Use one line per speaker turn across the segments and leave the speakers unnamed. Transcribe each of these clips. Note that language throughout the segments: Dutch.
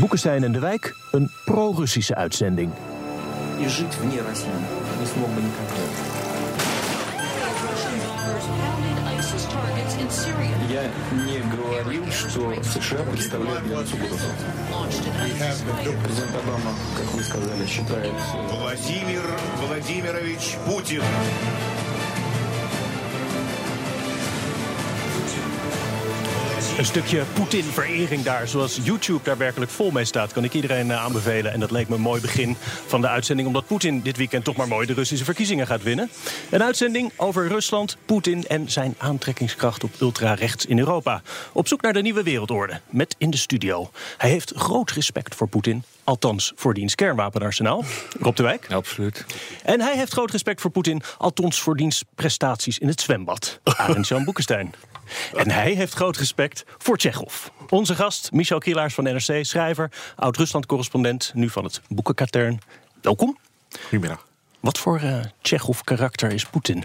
Boekenstein en de Wijk, een pro-Russische uitzending.
вне России не смог бы никогда. Я не говорил, что США представляют для нас угрозу. Президент Обама, как вы сказали, считает э,
Владимир Владимирович Путин.
Een stukje Poetin-verering daar, zoals YouTube daar werkelijk vol mee staat, kan ik iedereen eh, aanbevelen. En dat leek me een mooi begin van de uitzending, omdat Poetin dit weekend toch maar mooi de Russische verkiezingen gaat winnen. Een uitzending over Rusland, Poetin en zijn aantrekkingskracht op ultra-rechts in Europa. Op zoek naar de nieuwe wereldorde, met in de studio. Hij heeft groot respect voor Poetin, althans voor diens kernwapenarsenaal. Rob de Wijk.
Absoluut.
En hij heeft groot respect voor Poetin, althans voor diens prestaties in het zwembad. Arend Jan Boekenstein. En hij heeft groot respect voor Tsjechov. Onze gast, Michel Kielaars van NRC, schrijver, oud-Rusland-correspondent, nu van het boekenkatern. Welkom.
Goedemiddag.
Wat voor eh Tsjechov-karakter is Poetin?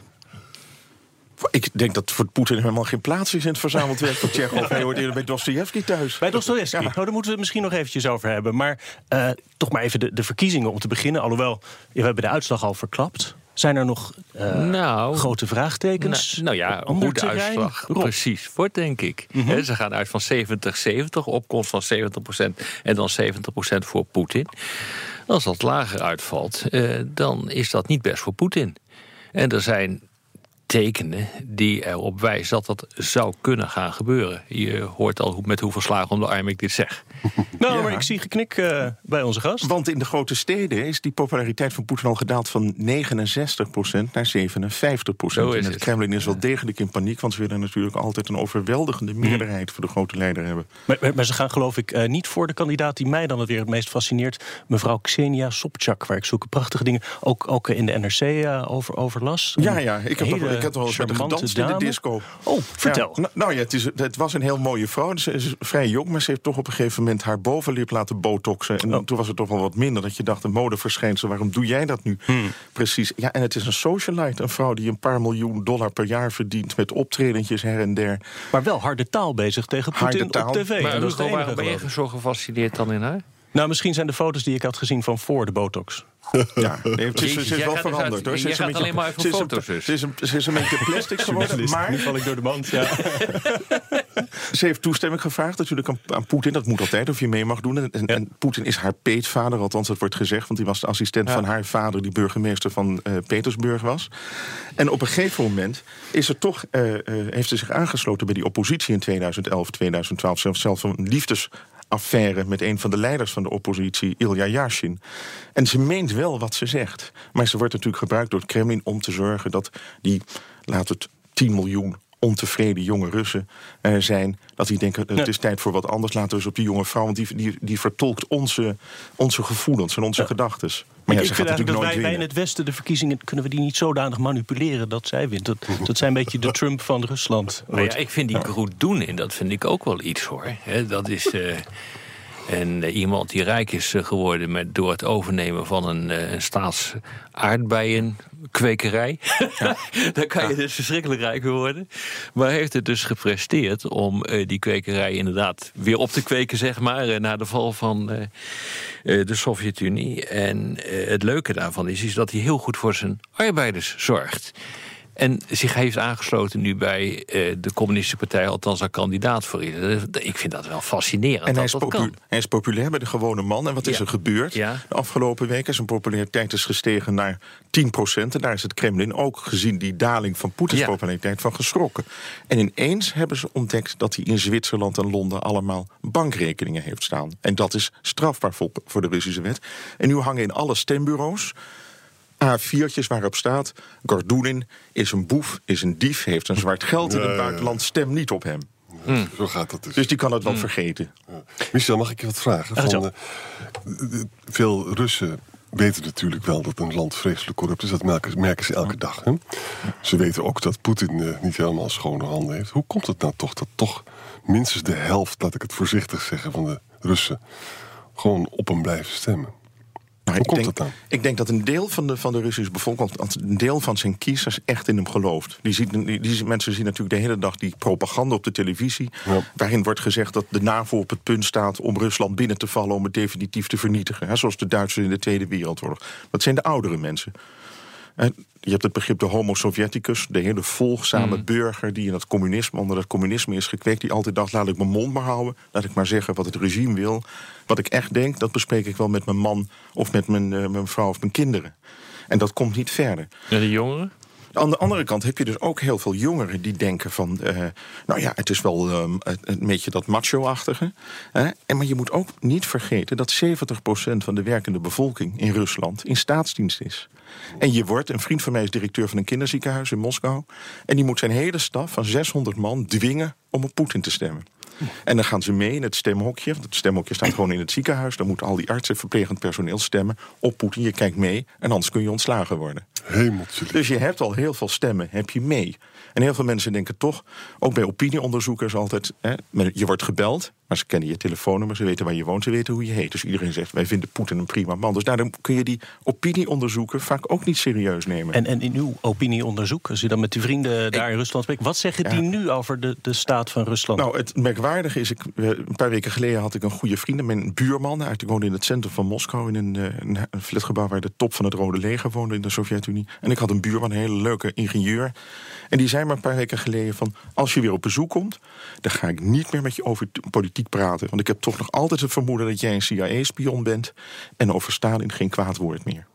Ik denk dat voor Poetin helemaal geen plaats is in het verzameld werk van Tsjechov. Hij hoort eerder bij Dostoevsky thuis.
Bij Dostoevsky.
Ja.
Nou, daar moeten we het misschien nog eventjes over hebben. Maar eh, toch maar even de, de verkiezingen om te beginnen. Alhoewel, we hebben de uitslag al verklapt. Zijn er nog eh,
Nou,
grote vraagtekens?
Nou, nou ja, hoe de uitslag
Rob.
precies wordt, denk ik.
Mhm.
Ze gaan uit van 70-70, opkomst van 70% en dan 70% voor Poetin. Als dat lager uitvalt, eh, dan is dat niet best voor Poetin. En er zijn tekenen die erop wijzen dat dat zou kunnen gaan gebeuren. Je hoort al hoe- met hoeveel slagen om de arm ik dit zeg.
Nou,
Ja.
maar ik zie geknik eh, bij onze gast.
Want in de grote steden is die populariteit van Poetin al gedaald van 69% naar 57%.
Zo is
en het. Kremlin is wel degelijk in paniek, want ze willen natuurlijk altijd een overweldigende
Mhm.
meerderheid voor de grote leider hebben.
Maar, maar- maar ze gaan geloof ik eh, niet voor de kandidaat die mij dan het weer het meest fascineert. Mevrouw Xenia Sobchak, waar ik zulke prachtige dingen ook, ook in de NRC eh, over, over las.
Ja, ja, ik heb, toch,
hele
ik heb toch wel eens met haar
charmante
gedanst in de disco.
Oh, vertel.
Ja, nou, nou ja, het, is, het was een heel mooie vrouw. Ze is vrij jong, maar ze heeft toch op een gegeven moment haar bovenlip laten botoxen. En
Oh.
toen was het toch wel wat minder. Dat je dacht, een modeverschijnsel, waarom doe jij dat nu?
Hmm.
Precies. Ja, en het is een socialite. Een vrouw die een paar miljoen dollar per jaar verdient met optredentjes her en der.
Maar wel harde taal bezig tegen Poetin op
taal.
tv.
Maar
En dat is de
Hugo, waarom ben je zo gefascineerd dan in haar?
Nou, misschien zijn de foto's die ik had gezien van voor de botox.
Ja, nee, het is, ze is
Jij
wel
gaat dus
veranderd. hoor. Ze
jij
is een
gaat
beetje-
alleen maar
een-
foto's dus.
Ze is, een, ze is een beetje plastic geworden, maar...
Nu val ik door de mand. Ja.
Ze heeft toestemming gevraagd natuurlijk aan, aan Poetin. Dat moet altijd, of je mee mag doen. En, en, en Poetin is haar peetvader, althans dat wordt gezegd... want hij was de assistent van haar vader... die burgemeester van eh, Petersburg was. En op een gegeven moment is er toch, eh, eh, heeft ze zich aangesloten... bij die oppositie in 2011, 2012. Zelfs, zelfs een liefdesaffaire met een van de leiders van de oppositie... Ilya Yashin. En ze meent wel wat ze zegt. Maar ze wordt natuurlijk gebruikt door het Kremlin om te zorgen... dat die, laat het 10 miljoen ontevreden jonge Russen eh, zijn. Dat die denken, het
Ja.
is tijd voor wat anders. Laten we eens op die jonge vrouw, want die, die, die vertolkt onze, onze gevoelens en onze gedachten. Maar ja,
ik
ze
vind
natuurlijk
dat wij,
nooit
wij in
winnen.
het Westen de verkiezingen... kunnen we die niet zodanig manipuleren dat zij wint. Dat, dat zijn een beetje de Trump van Rusland.
Nou ja, ik vind die Groedoenin, dat vind ik ook wel iets hoor. Hè, dat is eh, een, eh, iemand die rijk is eh, geworden met, door het overnemen van een, eh, een staatsaardbeijenkwekerij. Daar kan je dus verschrikkelijk rijk worden. Maar heeft het dus gepresteerd om die kwekerij inderdaad weer op te kweken, zeg maar, na de val van de Sovjet-Unie. En het leuke daarvan is, is dat hij heel goed voor zijn arbeiders zorgt. En zich heeft aangesloten nu bij eh, de communistische partij, althans een kandidaat voor is. Ik vind dat wel fascinerend
En hij is,
dat kan.
hij is populair bij de gewone man. En wat is er gebeurd
Ja.
de afgelopen weken? Zijn populariteit is gestegen naar 10% En daar is het Kremlin ook gezien die daling van Poetins
Ja.
populariteit van geschrokken. En ineens hebben ze ontdekt dat hij in Zwitserland en Londen allemaal bankrekeningen heeft staan. En dat is strafbaar voor de Russische wet. En nu hangen in alle stembureaus A4'tjes waarop staat... Gordunin is een boef, is een dief, heeft een zwart geld in het buitenland, stem niet op hem.
Zo gaat dat dus.
Dus die kan het wel vergeten.
Michel, mag ik je wat vragen? Van, eh, veel Russen weten natuurlijk wel dat een land vreselijk corrupt is. Dat merken, merken ze elke dag. Hè? Ze weten ook dat Poetin eh, niet helemaal schone handen heeft. Hoe komt het nou toch dat toch minstens de helft, laat ik het voorzichtig zeggen, van de Russen gewoon op hem blijven stemmen?
Maar
Hoe
ik
komt
denk,
dat dan?
Ik denk dat een deel van de, van de Russische bevolking, een deel van zijn kiezers echt in hem gelooft. Die, ziet, die, die mensen zien natuurlijk de hele dag die propaganda op de televisie.
Ja.
Waarin wordt gezegd dat de NAVO op het punt staat om Rusland binnen te vallen. om het definitief te vernietigen. Hè, zoals de Duitsers in de Tweede Wereldoorlog. Dat zijn de oudere mensen. Je hebt het begrip de homo sovieticus, de hele volgzame burger die in het communisme, onder het communisme is gekweekt, die altijd dacht: laat ik mijn mond maar houden, laat ik maar zeggen wat het regime wil. Wat ik echt denk, dat bespreek ik wel met mijn man of met mijn, eh, mijn vrouw of mijn kinderen. En dat komt niet verder.
En de jongeren?
Aan de andere kant heb je dus ook heel veel jongeren die denken van... eh, nou ja, het is wel ehm, een beetje dat macho-achtige. En maar je moet ook niet vergeten dat 70% van de werkende bevolking in Rusland in staatsdienst is. En je wordt, een vriend van mij is directeur van een kinderziekenhuis in Moskou... en die moet zijn hele staf van 600 man dwingen om op Poetin te stemmen. En dan gaan ze mee in het stemhokje. Want het stemhokje staat gewoon in het ziekenhuis. Dan moeten al die artsen, verplegend personeel stemmen op Poetin. Je kijkt mee en anders kun je ontslagen worden.
Hemeltje.
Dus je hebt al heel veel stemmen, heb je mee. En heel veel mensen denken toch, ook bij opinieonderzoekers altijd... Hè, je wordt gebeld, maar ze kennen je telefoonnummer... ze weten waar je woont, ze weten hoe je heet. Dus iedereen zegt, wij vinden Poetin een prima man. Dus daarom kun je die opinieonderzoeken vaak ook niet serieus nemen.
En, en in uw opinieonderzoek, als u dan met uw vrienden daar in Rusland spreekt, wat zeggen die nu over de, de staat van Rusland?
Nou, het merkwaardige is, ik, een paar weken geleden had ik een goede vriend, mijn buurman. Uit, ik woonde in het centrum van Moskou, in een, eh, een, een flatgebouw waar de top van het Rode Leger woonde in de Sovjet-Unie. En ik had een buurman, een hele leuke ingenieur. En die zei me een paar weken geleden van, als je weer op bezoek komt, dan ga ik niet meer met je over t- politiek praten. Want ik heb toch nog altijd het vermoeden dat jij een CIA-spion bent. En over Stalin geen kwaad woord meer.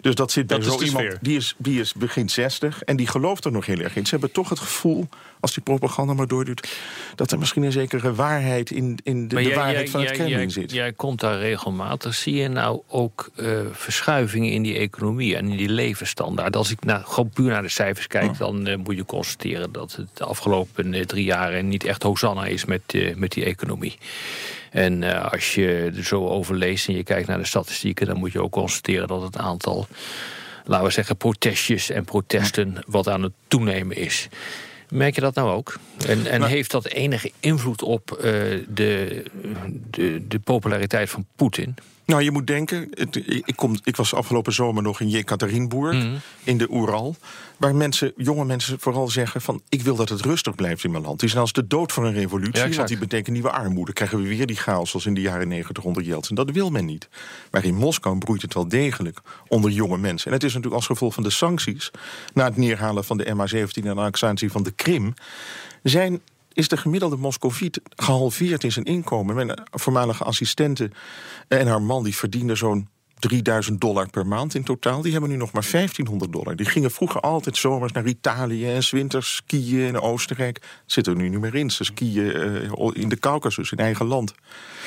Dus dat zit bij
Dat is
zo iemand, die is, die is begin 60 en die gelooft er nog heel erg in. Ze hebben toch het gevoel, als die propaganda maar doorduurt... dat er misschien een zekere waarheid in, in de,
Maar
de
jij-
waarheid
jij-
van het Kremlin zit.
Jij komt daar regelmatig. Zie je nou ook eh, verschuivingen in die economie en in die levensstandaard? Als ik nou, gewoon puur naar de cijfers kijk, dan eh, moet je constateren dat het de afgelopen eh, drie jaren niet echt hosanna is met, met die economie. En als je er zo over leest en je kijkt naar de statistieken, dan moet je ook constateren dat het aantal, laten we zeggen, protestjes en protesten wat aan het toenemen is. Merk je dat nou ook? En, en heeft dat enige invloed op eh, de, de, de populariteit van Poetin?
Nou, je moet denken, het- ik, kom, ik was afgelopen zomer nog in Jekaterinburg,
Mhm.
in de Oeral... waar mensen, jonge mensen vooral zeggen van... ik wil dat het rustig blijft in mijn land. Die zijn als de dood voor een revolutie,
Ja,
want die betekent nieuwe armoede. Krijgen we weer die chaos zoals in de jaren 90 onder Yeltsin. Dat wil men niet. Maar in Moskou broeit het wel degelijk onder jonge mensen. En het is natuurlijk als gevolg van de sancties... na het neerhalen van de MH17 en de annexatie van de Krim... zijn is de gemiddelde Moscoviet gehalveerd in zijn inkomen. Mijn voormalige assistente en haar man die verdienden zo'n 3000 dollar per maand in totaal. Die hebben nu nog maar 1500 dollar. Die gingen vroeger altijd zomers naar Italië en winters skiën in Oostenrijk. Dat zit er nu niet meer in. Ze skiën eh, in de Caucasus, in eigen land.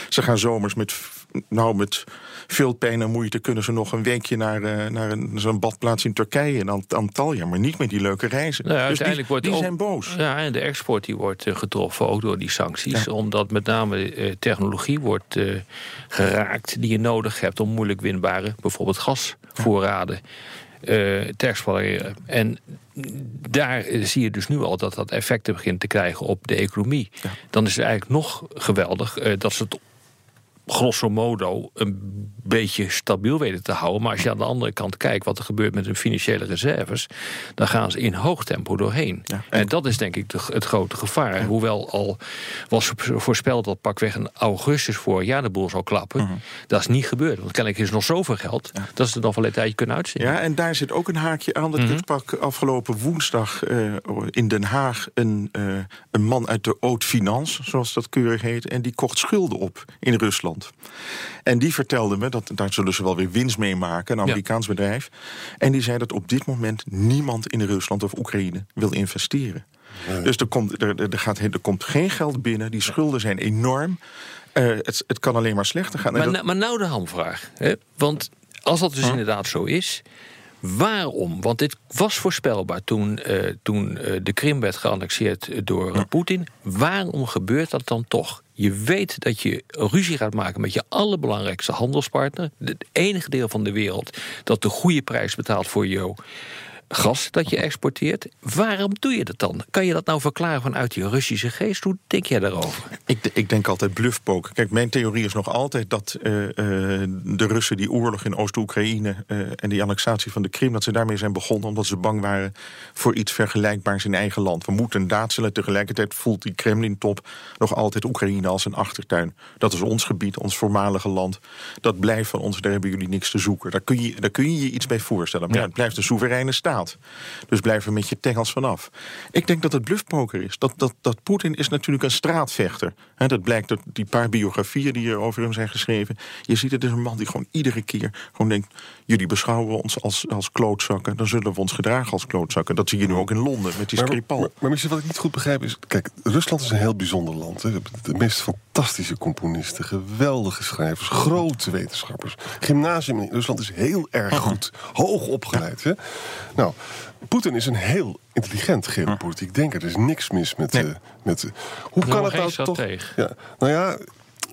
Ze gaan zomers met, nou, met veel pijn en moeite... kunnen ze nog een weekje naar, eh, naar een, zo'n badplaats in Turkije en Ant- Antalya. Maar niet met die leuke reizen.
Nou ja,
dus die,
uiteindelijk wordt
die
ook-
zijn boos.
Ja, en de export die wordt eh, getroffen ook door die sancties. Omdat met name eh, technologie wordt geraakt die je nodig hebt om moeilijk winbare, bijvoorbeeld gasvoorraden, eh, te exploiteren. En daar zie je dus nu al dat dat effecten begint te krijgen op de economie. Dan is het eigenlijk nog geweldig dat ze het grosso modo een beetje stabiel weten te houden. Maar als je aan de andere kant kijkt wat er gebeurt met hun financiële reserves, dan gaan ze in hoog tempo doorheen.
Ja.
En dat is denk ik de, het grote gevaar. Hoewel al was voorspeld dat pakweg in augustus vorig jaar de boel zou klappen.
Mhm.
Dat is niet gebeurd. Want kennelijk is er nog zoveel geld dat ze er nog wel een tijdje kunnen uitzien.
Ja, en daar zit ook een haakje aan. Dat ik sprak afgelopen woensdag eh, in Den Haag een, eh, een man uit de Haute Finance, zoals dat keurig heet, en die kocht schulden op in Rusland. En die vertelde me, dat daar zullen ze wel weer winst mee maken, een Amerikaans bedrijf. En die zei dat op dit moment niemand in Rusland of Oekraïne wil investeren. Dus er komt, er, er, gaat, er komt geen geld binnen, die schulden zijn enorm. Eh, het, het kan alleen maar slechter gaan.
Maar,
dat-
nou- maar nou de hamvraag. Hè? Want als dat dus inderdaad zo is. Waarom? Want dit was voorspelbaar toen, eh, toen eh, de Krim werd geannexeerd door Poetin. Waarom gebeurt dat dan toch? Je weet dat je ruzie gaat maken met je allerbelangrijkste handelspartner. Het enige deel van de wereld dat de goede prijs betaalt voor jou gas dat je exporteert. Waarom doe je dat dan? Kan je dat nou verklaren vanuit die Russische geest? Hoe denk jij daarover?
Ik, ik denk altijd bluffpoken. Kijk, mijn theorie is nog altijd dat eh, eh, de Russen die oorlog in Oost-Oekraïne eh, en die annexatie van de Krim, dat ze daarmee zijn begonnen omdat ze bang waren voor iets vergelijkbaars in eigen land. We moeten daadselen. Tegelijkertijd voelt die Kremlin-top nog altijd Oekraïne als een achtertuin. Dat is ons gebied, ons voormalige land. Dat blijft van ons, daar hebben jullie niks te zoeken. Daar kun je daar kun je, je iets bij voorstellen. Maar ja, het blijft een soevereine staat. Dus blijf er met je tengels vanaf. Ik denk dat het bluffpoker is. Dat, dat, dat Poetin is natuurlijk een straatvechter. He, dat blijkt uit die paar biografieën die er over hem zijn geschreven. Je ziet het is een man die gewoon iedere keer gewoon denkt... jullie beschouwen ons als, als klootzakken, dan zullen we ons gedragen als klootzakken. Dat zie je nu ook in Londen met die
Maar,
Skripal.
maar, maar misschien wat ik niet goed begrijp is... Kijk, Rusland is een heel bijzonder land. Hè. De meest fantastische componisten, geweldige schrijvers, grote wetenschappers. Gymnasium in Rusland is heel erg goed, hoog opgeleid. Hè. Nou, Poetin is een heel intelligent geopolitiek denker. Er is niks mis met...
Nee.
eh, met eh, hoe kan het nou toch...
strateeg.
Ja, nou ja,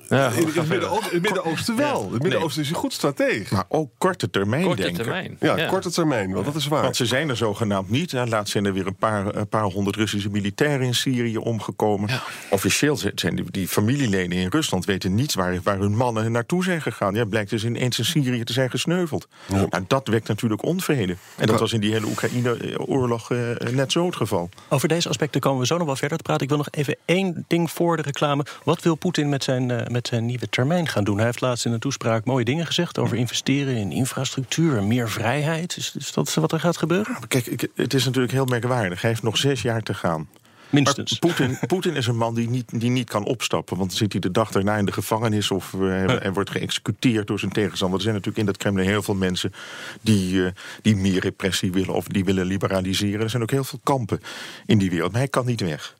Ja,
in, in het Midden-Oosten in het Midden-Oosten wel. Het Midden-Oosten is hij goed strateeg.
Maar ook korte termijn
Korte
denken.
termijn.
Ja, korte termijn, wel, dat is waar.
Want ze zijn er zogenaamd niet. Ja, laatst zijn er weer een paar, een paar honderd Russische militairen in Syrië omgekomen. Officieel zijn die, die familieleden in Rusland weten niets waar, waar hun mannen naartoe zijn gegaan. Ja, blijkt dus ineens in Syrië te zijn gesneuveld. En dat wekt natuurlijk onvrede. En dat was in die hele Oekraïne-oorlog eh, net zo het geval.
Over deze aspecten komen we zo nog wel verder te praten. Ik wil nog even één ding voor de reclame. Wat wil Poetin met zijn, eh, met zijn nieuwe termijn gaan doen? Hij heeft laatst in een toespraak mooie dingen gezegd over investeren in infrastructuur en meer vrijheid. Is, is dat wat er gaat gebeuren?
Maar Kijk, ik- het is natuurlijk heel merkwaardig. Hij heeft nog zes jaar te gaan.
Minstens.
Poetin, Poetin is een man die niet, die niet kan opstappen. Want dan zit hij de dag daarna in de gevangenis of hij, hij wordt geëxecuteerd door zijn tegenstander. Er zijn natuurlijk in dat Kremlin heel veel mensen die, eh, die meer repressie willen of die willen liberaliseren. Er zijn ook heel veel kampen in die wereld. Maar hij kan niet weg.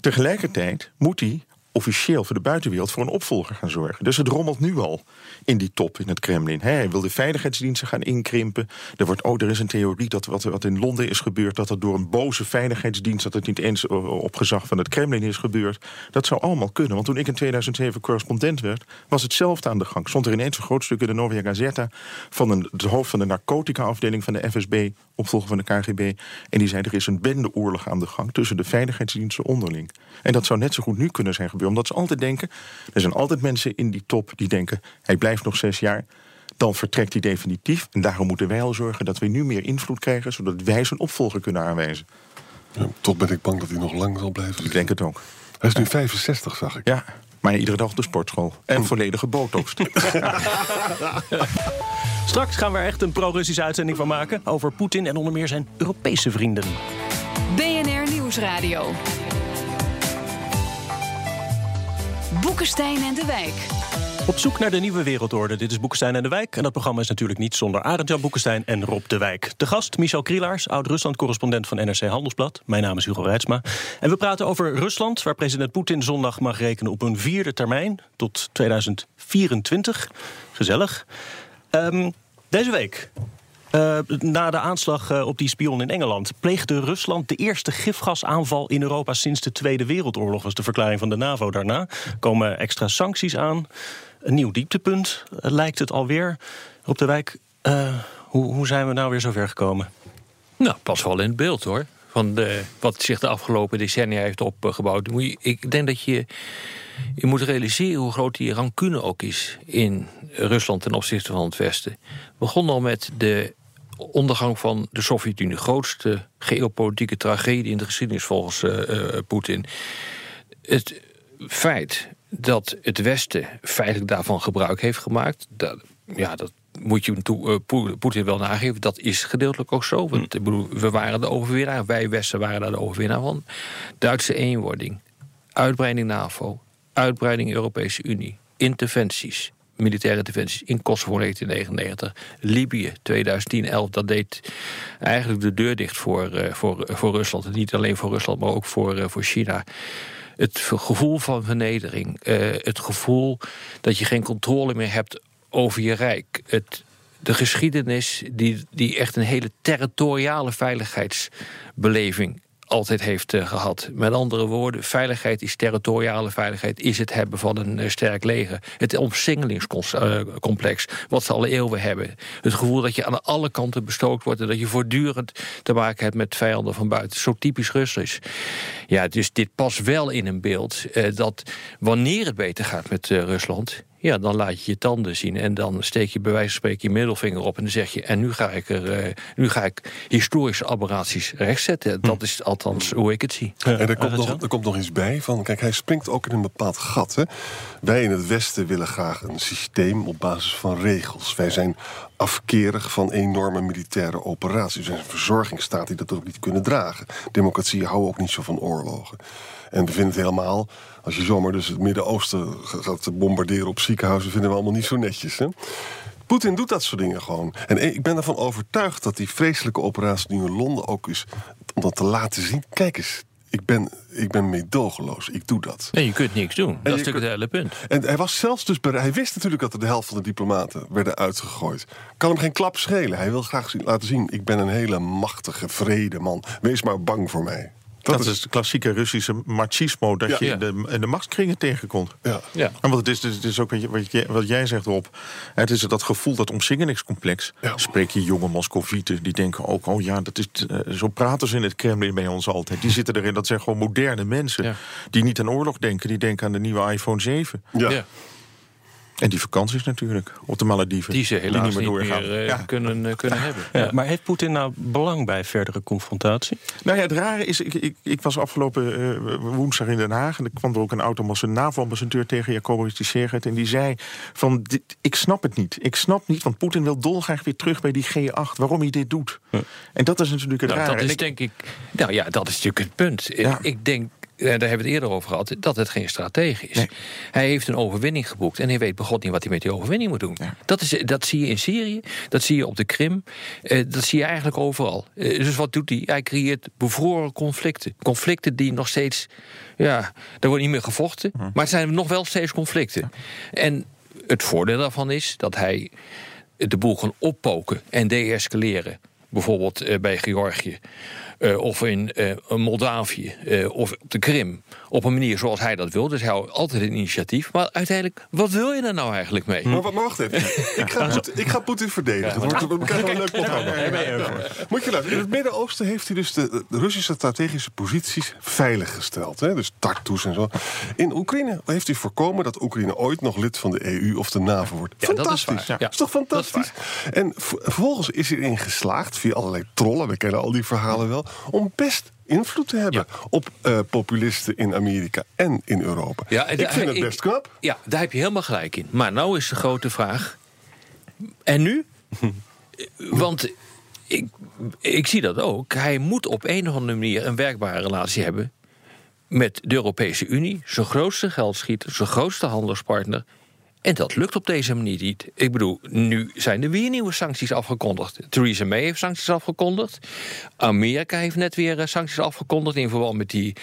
Tegelijkertijd moet hij officieel voor de buitenwereld voor een opvolger gaan zorgen. Dus het rommelt nu al in die top in het Kremlin. Hij wil de veiligheidsdiensten gaan inkrimpen. Er, wordt, oh, er is een theorie dat wat, wat in Londen is gebeurd... dat dat door een boze veiligheidsdienst... dat het niet eens op gezag van het Kremlin is gebeurd. Dat zou allemaal kunnen. Want toen ik in 2007 correspondent werd... was hetzelfde aan de gang. Stond er ineens een groot stuk in de Novia Gazeta... van een, hoofd van de narcotica-afdeling van de FSB... opvolger van de KGB. En die zei, er is een bendeoorlog aan de gang... tussen de veiligheidsdiensten onderling. En dat zou net zo goed nu kunnen zijn gebeuren. Omdat ze altijd denken... er zijn altijd mensen in die top die denken... hij blijft nog zes jaar... Dan vertrekt hij definitief. En daarom moeten wij al zorgen dat we nu meer invloed krijgen... zodat wij zijn opvolger kunnen aanwijzen.
Ja, toch ben ik bang dat hij nog lang zal blijven
Ik denk het ook.
Hij is nu 65, zag ik.
Ja, maar iedere dag de sportschool. En volledige botox.
Straks gaan we er echt een pro-Russische uitzending van maken over Poetin en onder meer zijn Europese vrienden.
BNR Nieuwsradio. Boekenstein en de Wijk.
Op zoek naar de nieuwe wereldorde. Dit is Boekenstein en de Wijk. En dat programma is natuurlijk niet zonder Arend-Jan Boekenstein en Rob de Wijk. De gast, Michel Krielaars, oud-Rusland-correspondent van NRC Handelsblad. Mijn naam is Hugo Reitsma. En we praten over Rusland, waar president Poetin zondag mag rekenen op een vierde termijn tot 2024. Gezellig. Ehm, deze week, eh, na de aanslag eh, op die spion in Engeland, pleegde Rusland de eerste gifgasaanval in Europa sinds de Tweede Wereldoorlog, was de verklaring van de NAVO daarna. Komen extra sancties aan. Een nieuw dieptepunt eh, lijkt het alweer. Op de wijk, hoe, hoe zijn we nou weer zover gekomen?
Nou, pas wel in het beeld hoor. Van de, wat zich de afgelopen decennia heeft opgebouwd. Ik denk dat je, je moet realiseren hoe groot die rancune ook is in Rusland ten opzichte van het Westen. Begon al met de ondergang van de Sovjet-Unie. Grootste geopolitieke tragedie in de geschiedenis volgens eh, eh, Poetin. Het feit dat het Westen feitelijk daarvan gebruik heeft gemaakt, dat, ja, dat moet je toe- Poe- Poetin wel nageven. Dat is gedeeltelijk ook zo. Want ik bedoel, we waren de overwinnaar, wij Westen waren daar de overwinnaar van. Duitse eenwording, uitbreiding NAVO, uitbreiding Europese Unie, interventies. Militaire interventies in Kosovo 1999, Libië 2010, 11. Dat deed eigenlijk de deur dicht voor, eh, voor, voor Rusland. En niet alleen voor Rusland, maar ook voor, eh, voor China het gevoel van vernedering. het gevoel dat je geen controle meer hebt over je rijk. Het de geschiedenis die, die echt een hele territoriale veiligheidsbeleving altijd heeft eh, gehad. Met andere woorden, veiligheid is territoriale veiligheid... is het hebben van een eh, sterk leger. Het omsingelingscomplex, wat ze al eeuwen hebben. Het gevoel dat je aan alle kanten bestookt wordt... en dat je voortdurend te maken hebt met vijanden van buiten. Zo typisch Russisch. Ja, dus dit past wel in een beeld... eh, dat wanneer het beter gaat met eh, Rusland... Ja, dan laat je je tanden zien en dan steek je bij wijze van spreken je middelvinger op en dan zeg je: en nu ga ik er, eh, nu ga ik historische aberraties rechtzetten. Dat is althans hoe ik het zie.
En er komt, nog, er komt nog iets bij van, kijk, hij springt ook in een bepaald gat. Hè? Wij in het Westen willen graag een systeem op basis van regels. Wij zijn afkerig van enorme militaire operaties. We zijn een verzorgingsstaat die dat ook niet kunnen dragen. Democratieën houden ook niet zo van oorlogen. En we vinden het helemaal, als je zomaar dus het Midden-Oosten gaat bombarderen op ziekenhuizen, vinden we allemaal niet zo netjes. Hè? Poetin doet dat soort dingen gewoon. En ik ben ervan overtuigd dat die vreselijke operatie nu in Londen ook is. om dat te laten zien. Kijk eens, ik ben, ik ben meedogenloos. Ik doe dat.
Nee, je kunt niks doen. Dat is natuurlijk het hele punt.
En hij was zelfs dus. Hij wist natuurlijk dat er de helft van de diplomaten werden uitgegooid. Kan hem geen klap schelen. Hij wil graag laten zien: ik ben een hele machtige, vrede man. Wees maar bang voor mij.
Dat, is het klassieke Russische machismo dat
Ja.
je in de, in de machtskringen tegenkomt.
Ja.
Ja.
En wat het is, het is ook wat, je, wat, je- wat jij zegt op. Het is dat gevoel, dat omsingelingscomplex.
Ja.
Spreek je jonge Moscovieten, die denken ook: oh ja, dat is, eh, zo praten ze in het Kremlin bij ons altijd. Die zitten erin, dat zijn gewoon moderne mensen.
Ja.
Die niet aan oorlog denken, die denken aan de nieuwe iPhone 7.
Ja.
En die vakanties natuurlijk, op de Malediven.
Die ze helaas niet meer,
doorgaan.
eh,
Ja.
kunnen, eh, kunnen hebben.
Ja, maar heeft Poetin nou belang bij verdere confrontatie?
Nou ja, het rare is, ik, ik, ik was afgelopen eh, woensdag in Den Haag... en er kwam er ook een automassa NAVO-ambassadeur tegen Jacobowitz die Serget... en die zei van, dit, ik snap het niet. Ik snap niet, want Poetin wil dolgraag weer terug bij die G8... waarom hij dit doet. En dat is natuurlijk het
Nou,
rare.
dat is
ik-
denk ik. Nou ja, dat is natuurlijk het punt.
Ja.
Ik denk. Eh, Daar hebben we het eerder over gehad, dat het geen stratege is.
Nee.
Hij heeft een overwinning geboekt en hij weet begot niet wat hij met die overwinning moet doen. Dat, is, dat zie je in Syrië, dat zie je op de Krim, eh, dat zie je eigenlijk overal. Eh, dus wat doet hij? Hij creëert bevroren conflicten. Conflicten die nog steeds, ja, er wordt niet meer gevochten, maar het zijn nog wel steeds conflicten. En het voordeel daarvan is dat hij de boel kan oppoken en deescaleren. Bijvoorbeeld eh, bij Georgië. Eh, of in eh, Moldavië. eh, of op de Krim. Op een manier zoals hij dat wil. Dus hij houdt altijd een initiatief. Maar uiteindelijk, wat wil je er nou eigenlijk mee?
Maar, wa- maar wacht even. Ik ga, Poetin, ik ga Poetin verdedigen. Het wordt, we krijgen wel een leuk programma. Moet je luisteren. In het Midden-Oosten heeft hij dus de, de Russische strategische posities veiliggesteld. Hè? Dus Tartus en zo. In Oekraïne heeft hij voorkomen dat Oekraïne ooit nog lid van de EU of de NAVO wordt.
Ja, dat is
fantastisch.
waar. Ja.
is toch fantastisch? en vervolgens is hij erin geslaagd, via allerlei trollen, we kennen al die verhalen wel, om best invloed te hebben op eh, populisten in Amerika en in Europa.
Ja,
ik vind het
ik-
best knap.
Ja, daar heb je helemaal gelijk in. Maar nou is de grote vraag. En nu? Want ik, ik zie dat ook. Hij moet op een of andere manier een werkbare relatie hebben met de Europese Unie, zijn grootste geldschieter, zijn grootste handelspartner. En dat lukt op deze manier niet. Ik bedoel, nu zijn er weer nieuwe sancties afgekondigd. Theresa May heeft sancties afgekondigd. Amerika heeft net weer eh, sancties afgekondigd... in verband met die,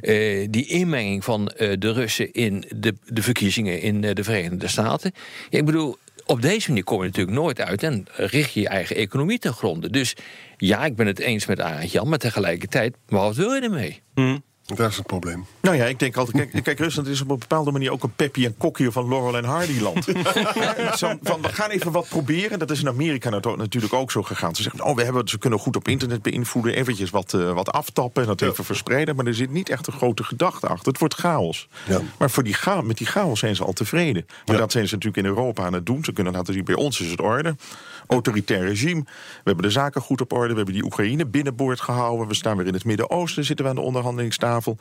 eh, die inmenging van eh, de Russen... in de, de verkiezingen in de Verenigde Staten. Ik bedoel, op deze manier kom je natuurlijk nooit uit... en richt je je eigen economie ten gronde. Dus ja, ik ben het eens met Arend maar tegelijkertijd, maar wat wil je ermee?
Daar is het probleem.
Nou ja, ik denk altijd, kijk, kijk, Rusland is op een bepaalde manier ook een Peppy en Kokkie van Laurel en Hardy land. Zo van, we gaan even wat proberen. Dat is in Amerika natu- natuurlijk ook zo gegaan. Ze zeggen, oh, we hebben, ze kunnen goed op internet beïnvloeden, eventjes wat, eh, wat aftappen en dat even verspreiden. Maar er zit niet echt een grote gedachte achter. Het wordt chaos.
Ja.
Maar voor die cha- met die chaos zijn ze al tevreden. Maar dat zijn ze natuurlijk in Europa aan het doen. Ze kunnen laten zien, bij ons is het orde. Autoritair regime. We hebben de zaken goed op orde. We hebben die Oekraïne binnenboord gehouden. We staan weer in het Midden-Oosten, zitten we aan de onderhandelingstafel.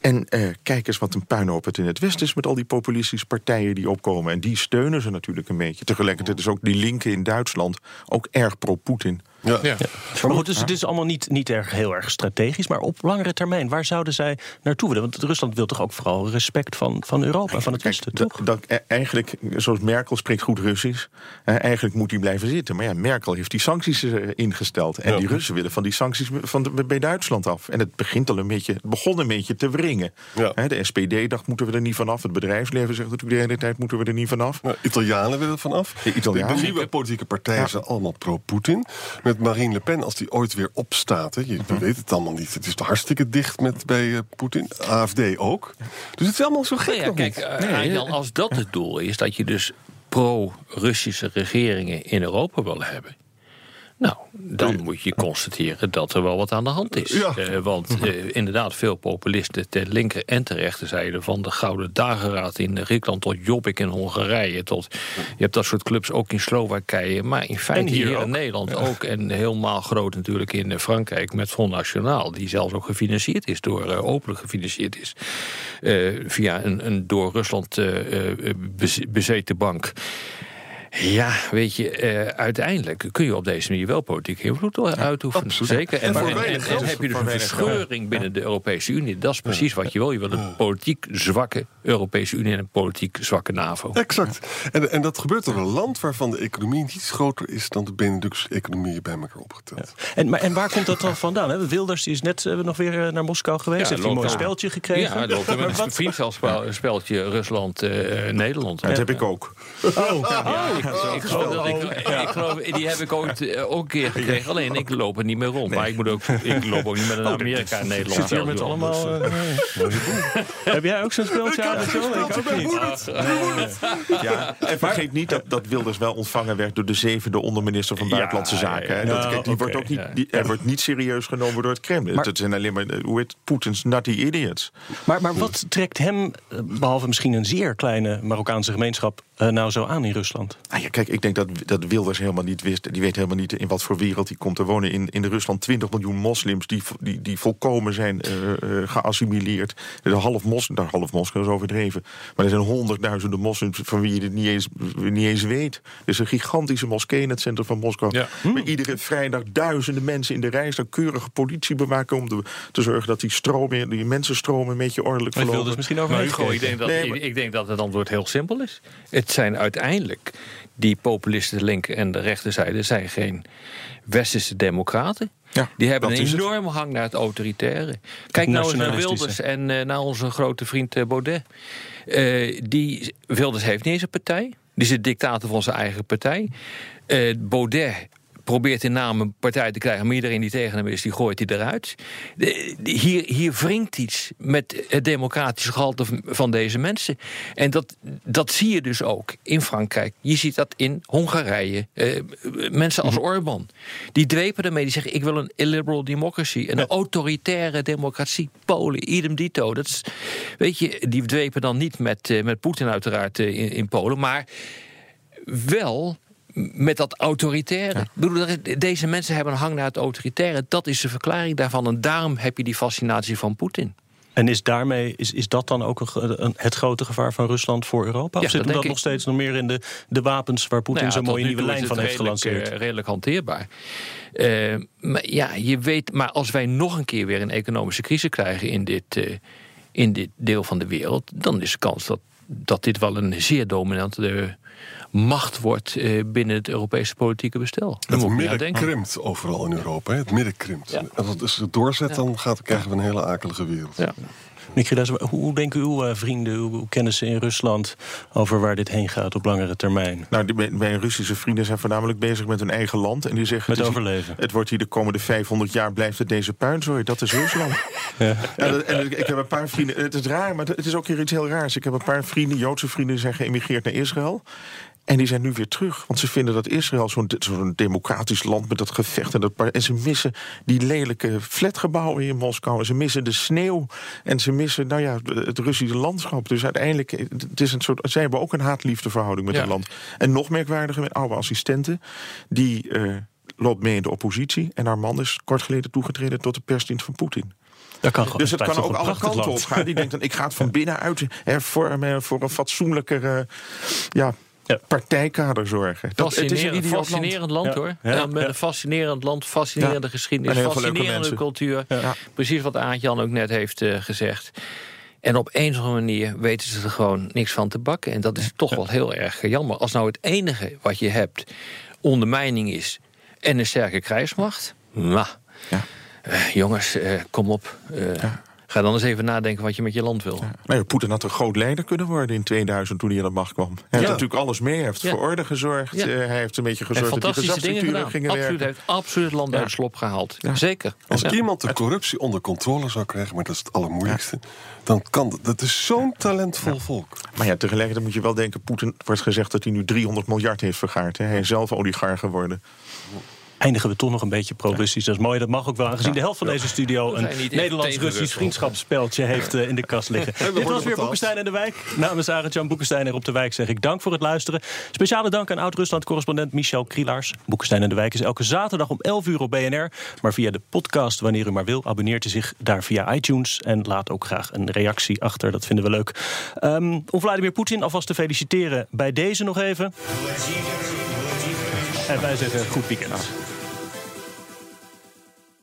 En eh, kijk eens wat een puinhoop het in het Westen is met al die populistische partijen die opkomen. En die steunen ze natuurlijk een beetje. Tegelijkertijd is ook die linken in Duitsland ook erg pro-Poetin.
Ja.
Ja.
Maar goed, dus het is allemaal niet, niet erg, heel erg strategisch. Maar op langere termijn, waar zouden zij naartoe willen? Want Rusland wil toch ook vooral respect van, van Europa, van het Westen,
dat-
toch?
dat- e- eigenlijk, zoals Merkel spreekt goed Russisch. eh, eigenlijk moet hij blijven zitten. Maar ja, Merkel heeft die sancties eh, ingesteld. En
Ja.
die Russen willen van die sancties van de, bij Duitsland af. En het begint al een beetje, het begon een beetje te wringen.
Ja.
De SPD dacht, moeten we er niet vanaf. Het bedrijfsleven zegt natuurlijk de hele tijd, moeten we er niet vanaf.
Nou, Italianen willen er vanaf.
De Italianen.
De nieuwe politieke partijen zijn allemaal pro-Poetin. Met Marine Le Pen, als die ooit weer opstaat. Hè, je weet het allemaal niet. Het is hartstikke dicht met, bij eh, Poetin. AFD ook. Dus het is allemaal zo gek
Nou ja,
nog
kijk,
niet.
eh, als dat het doel is, dat je dus pro-Russische regeringen in Europa wil hebben. Nou, dan moet je constateren dat er wel wat aan de hand is.
Ja.
Eh, want eh, inderdaad, veel populisten ter linker en ter rechterzijde... van de Gouden Dageraad in Griekenland tot Jobbik in Hongarije... tot je hebt dat soort clubs ook in Slowakije... maar in feite
hier
in Nederland ook. En helemaal groot natuurlijk in eh, Frankrijk met Front National... die zelfs ook gefinancierd is, door eh, openlijk gefinancierd is... eh, via een, een door Rusland eh, eh, bez- bezeten bank... Ja, weet je, eh, uiteindelijk kun je op deze manier wel politiek invloed uitoefenen.
absoluut.
Zeker. En,
En voor
en- en-
weinig
en
geld.
heb je dus een verscheuring binnen de Europese Unie. Dat is precies wat je wil. Je wil een politiek zwakke Europese Unie en een politiek zwakke NAVO.
Exact. En, en dat gebeurt door een land waarvan de economie niet groter is dan de Benelux-economieën bij elkaar opgeteld.
En, maar, en waar komt dat dan vandaan? Hè? Wilders die is net eh, nog weer eh, naar Moskou geweest. heeft hij een mooi speltje gekregen.
Ja, loopt
Maar
een vriendschapsspeltje Rusland-Nederland.
Dat heb ik ook.
Ik geloof dat ik, ik geloof, die heb ik ooit eh, ook een keer gekregen. Alleen ik loop er niet meer rond. Maar ik, moet ook, ik loop ook niet met een Amerika en Nederland.
Zit hier met allemaal... eh, Heb jij ook zo'n speltje aan? Ik ook niet.
Ja, en vergeet niet dat, dat Wilders wel ontvangen werd door de zevende onderminister van
Ja,
Buitenlandse Zaken. hè.
ja,
Dat, kijk, die wordt ook niet,
ja.
die, hij wordt niet serieus genomen door het Kremlin.
Maar-
dat zijn alleen maar, eh, hoe heet Poetins nutty idiots.
Maar, maar wat trekt hem, eh, behalve misschien een zeer kleine Marokkaanse gemeenschap... eh, nou zo aan in Rusland?
Ah ja, kijk, ik denk dat, dat Wilders helemaal niet wist. Die weet helemaal niet in wat voor wereld hij komt te wonen. In, in Rusland 20 miljoen moslims die, die, die volkomen zijn eh, eh, geassimileerd. De half, mos, nou, half Moskou is overdreven. Maar er zijn honderdduizenden moslims van wie je het niet eens, niet eens weet. Er is een gigantische moskee in het centrum van Moskou.
Ja.
Waar iedere vrijdag duizenden mensen in de rij staan. Keurige politie bewaken om te, te zorgen dat die, stromen, die mensenstromen een beetje ordelijk
Maar
verlopen.
Wilders misschien over
Hugo, ik denk, dat,
Nee, maar-
ik, ik denk dat het antwoord heel simpel is. Het zijn uiteindelijk die populisten, de linker en de rechterzijde... zijn geen westerse democraten.
Ja,
die hebben een enorme hang naar het autoritaire. Kijk nou eens naar. Wilders en eh, naar onze grote vriend eh, Baudet. Eh, die, Wilders heeft niet eens een partij. Die is de dictator van zijn eigen partij. Baudet probeert in naam een partij te krijgen... maar iedereen die tegen hem is, die gooit hij eruit. De- hier, hier wringt iets met het democratische gehalte van- deze mensen. En dat, dat zie je dus ook in Frankrijk. Je ziet dat in Hongarije. Eh, mensen als Orbán, die dwepen ermee. Die zeggen, ik wil een illiberal democracy. Een autoritaire democratie. Polen, idem dito. Dat is, weet je, die dwepen dan niet met, eh, met Poetin uiteraard eh, in, in Polen... maar wel met dat autoritaire. Ik bedoel, deze mensen hebben een hang naar het autoritaire. Dat is de verklaring daarvan. En daarom heb je die fascinatie van Poetin.
En is, daarmee, is, is dat dan ook een, een- het grote gevaar van Rusland voor Europa? Of
Ja,
zit
dat
dat nog steeds nog meer in de, de wapens waar Poetin
Nou ja,
zo'n mooie nieuwe lijn van heeft
redelijk,
gelanceerd?
eh, redelijk hanteerbaar. Eh, maar ja, je weet, maar als wij nog een keer weer een economische crisis krijgen in dit, eh, in dit deel van de wereld, dan is de kans dat, dat dit wel een zeer dominante macht wordt eh, binnen het Europese politieke bestel.
Het midden krimpt overal in Europa. Hè? Het midden krimpt.
Ja.
En als het dus het doorzet, dan gaat, krijgen we een hele akelige wereld.
Ja.
Hoe, denken uw eh, vrienden, uw, kennissen in Rusland... over waar dit heen gaat op langere termijn?
Nou, die, mijn- Russische vrienden zijn voornamelijk bezig met hun eigen land. En die zeggen,
Met
het, is-
overleven.
het wordt hier de komende 500 jaar blijft het deze puinzooi. Dat is Rusland.
Ja.
Ja, dat- en ik heb een paar vrienden. Het is raar, maar het is ook weer iets heel raars. Ik heb een paar vrienden, Joodse vrienden, die zijn geëmigreerd naar Israël. En die zijn nu weer terug. Want ze vinden dat Israël zo'n democratisch land met dat gevecht. En, dat, en ze missen die lelijke flatgebouwen in Moskou. En ze missen de sneeuw. En ze missen nou ja, het Russische landschap. Dus uiteindelijk, het is een soort, zij hebben ook een haat-liefdeverhouding met
Ja.
het land. En nog merkwaardiger met oude assistenten. Die eh, loopt mee in de oppositie. En haar man is kort geleden toegetreden tot de persdienst van Poetin.
Dat kan gewoon.
Dus het kan ook alle kanten op gaan. Die denkt dan, ik ga het van binnenuit hervormen voor een fatsoenlijker, eh, ja, partijkaderzorgen. Dat, het is een
Fascinerend,
land.
fascinerend land,
Ja.
hoor.
Ja,
Ja, met
ja.
een fascinerend land, fascinerende
Ja.
geschiedenis, fascinerende cultuur.
Ja.
Precies wat Aart-Jan ook net heeft eh, gezegd. En op een of andere manier weten ze er gewoon niks van te bakken. En dat is toch wel heel erg jammer. Als nou het enige wat je hebt ondermijning is en een sterke krijgsmacht. Nou,
Ja.
eh, jongens, eh, kom op. Eh, Ga dan eens even nadenken wat je met je land wil.
Nou Poetin had een groot leider kunnen worden in 2000 toen hij aan de macht kwam. Hij heeft natuurlijk alles mee. Hij heeft
Ja.
voor orde gezorgd.
Ja.
Eh, hij heeft een beetje gezorgd dat die
dingen
gezagsstructuren gingen
Absoluut, hij
werken.
heeft absoluut het land uit de slop gehaald. Zeker.
Als
Ja.
iemand de corruptie onder controle zou krijgen, maar dat is het allermoeilijkste, dan kan dat. Dat is zo'n talentvol volk.
Maar ja, tegelijkertijd moet je wel denken... Poetin wordt gezegd dat hij nu 300 miljard heeft vergaard. Hè. Hij is zelf oligarch geworden.
Eindigen we toch nog een beetje pro-Russisch. Dat is mooi, dat mag ook wel. Aangezien de helft van deze studio een Nederlands-Russisch vriendschapsspeltje heeft eh, in de kast liggen. Dit was weer
betaald.
Boekenstein en de Wijk. Namens Arend-Jan Boekenstein en op de Wijk zeg ik dank voor het luisteren. Speciale dank aan oud-Rusland-correspondent Michel Krielaars. Boekenstein en de Wijk is elke zaterdag om 11 uur op BNR. Maar via de podcast, wanneer u maar wil, abonneert u zich daar via iTunes. En laat ook graag een reactie achter, dat vinden we leuk. Ehm, om Vladimir Poetin alvast te feliciteren bij deze nog even. En wij zeggen goed weekend.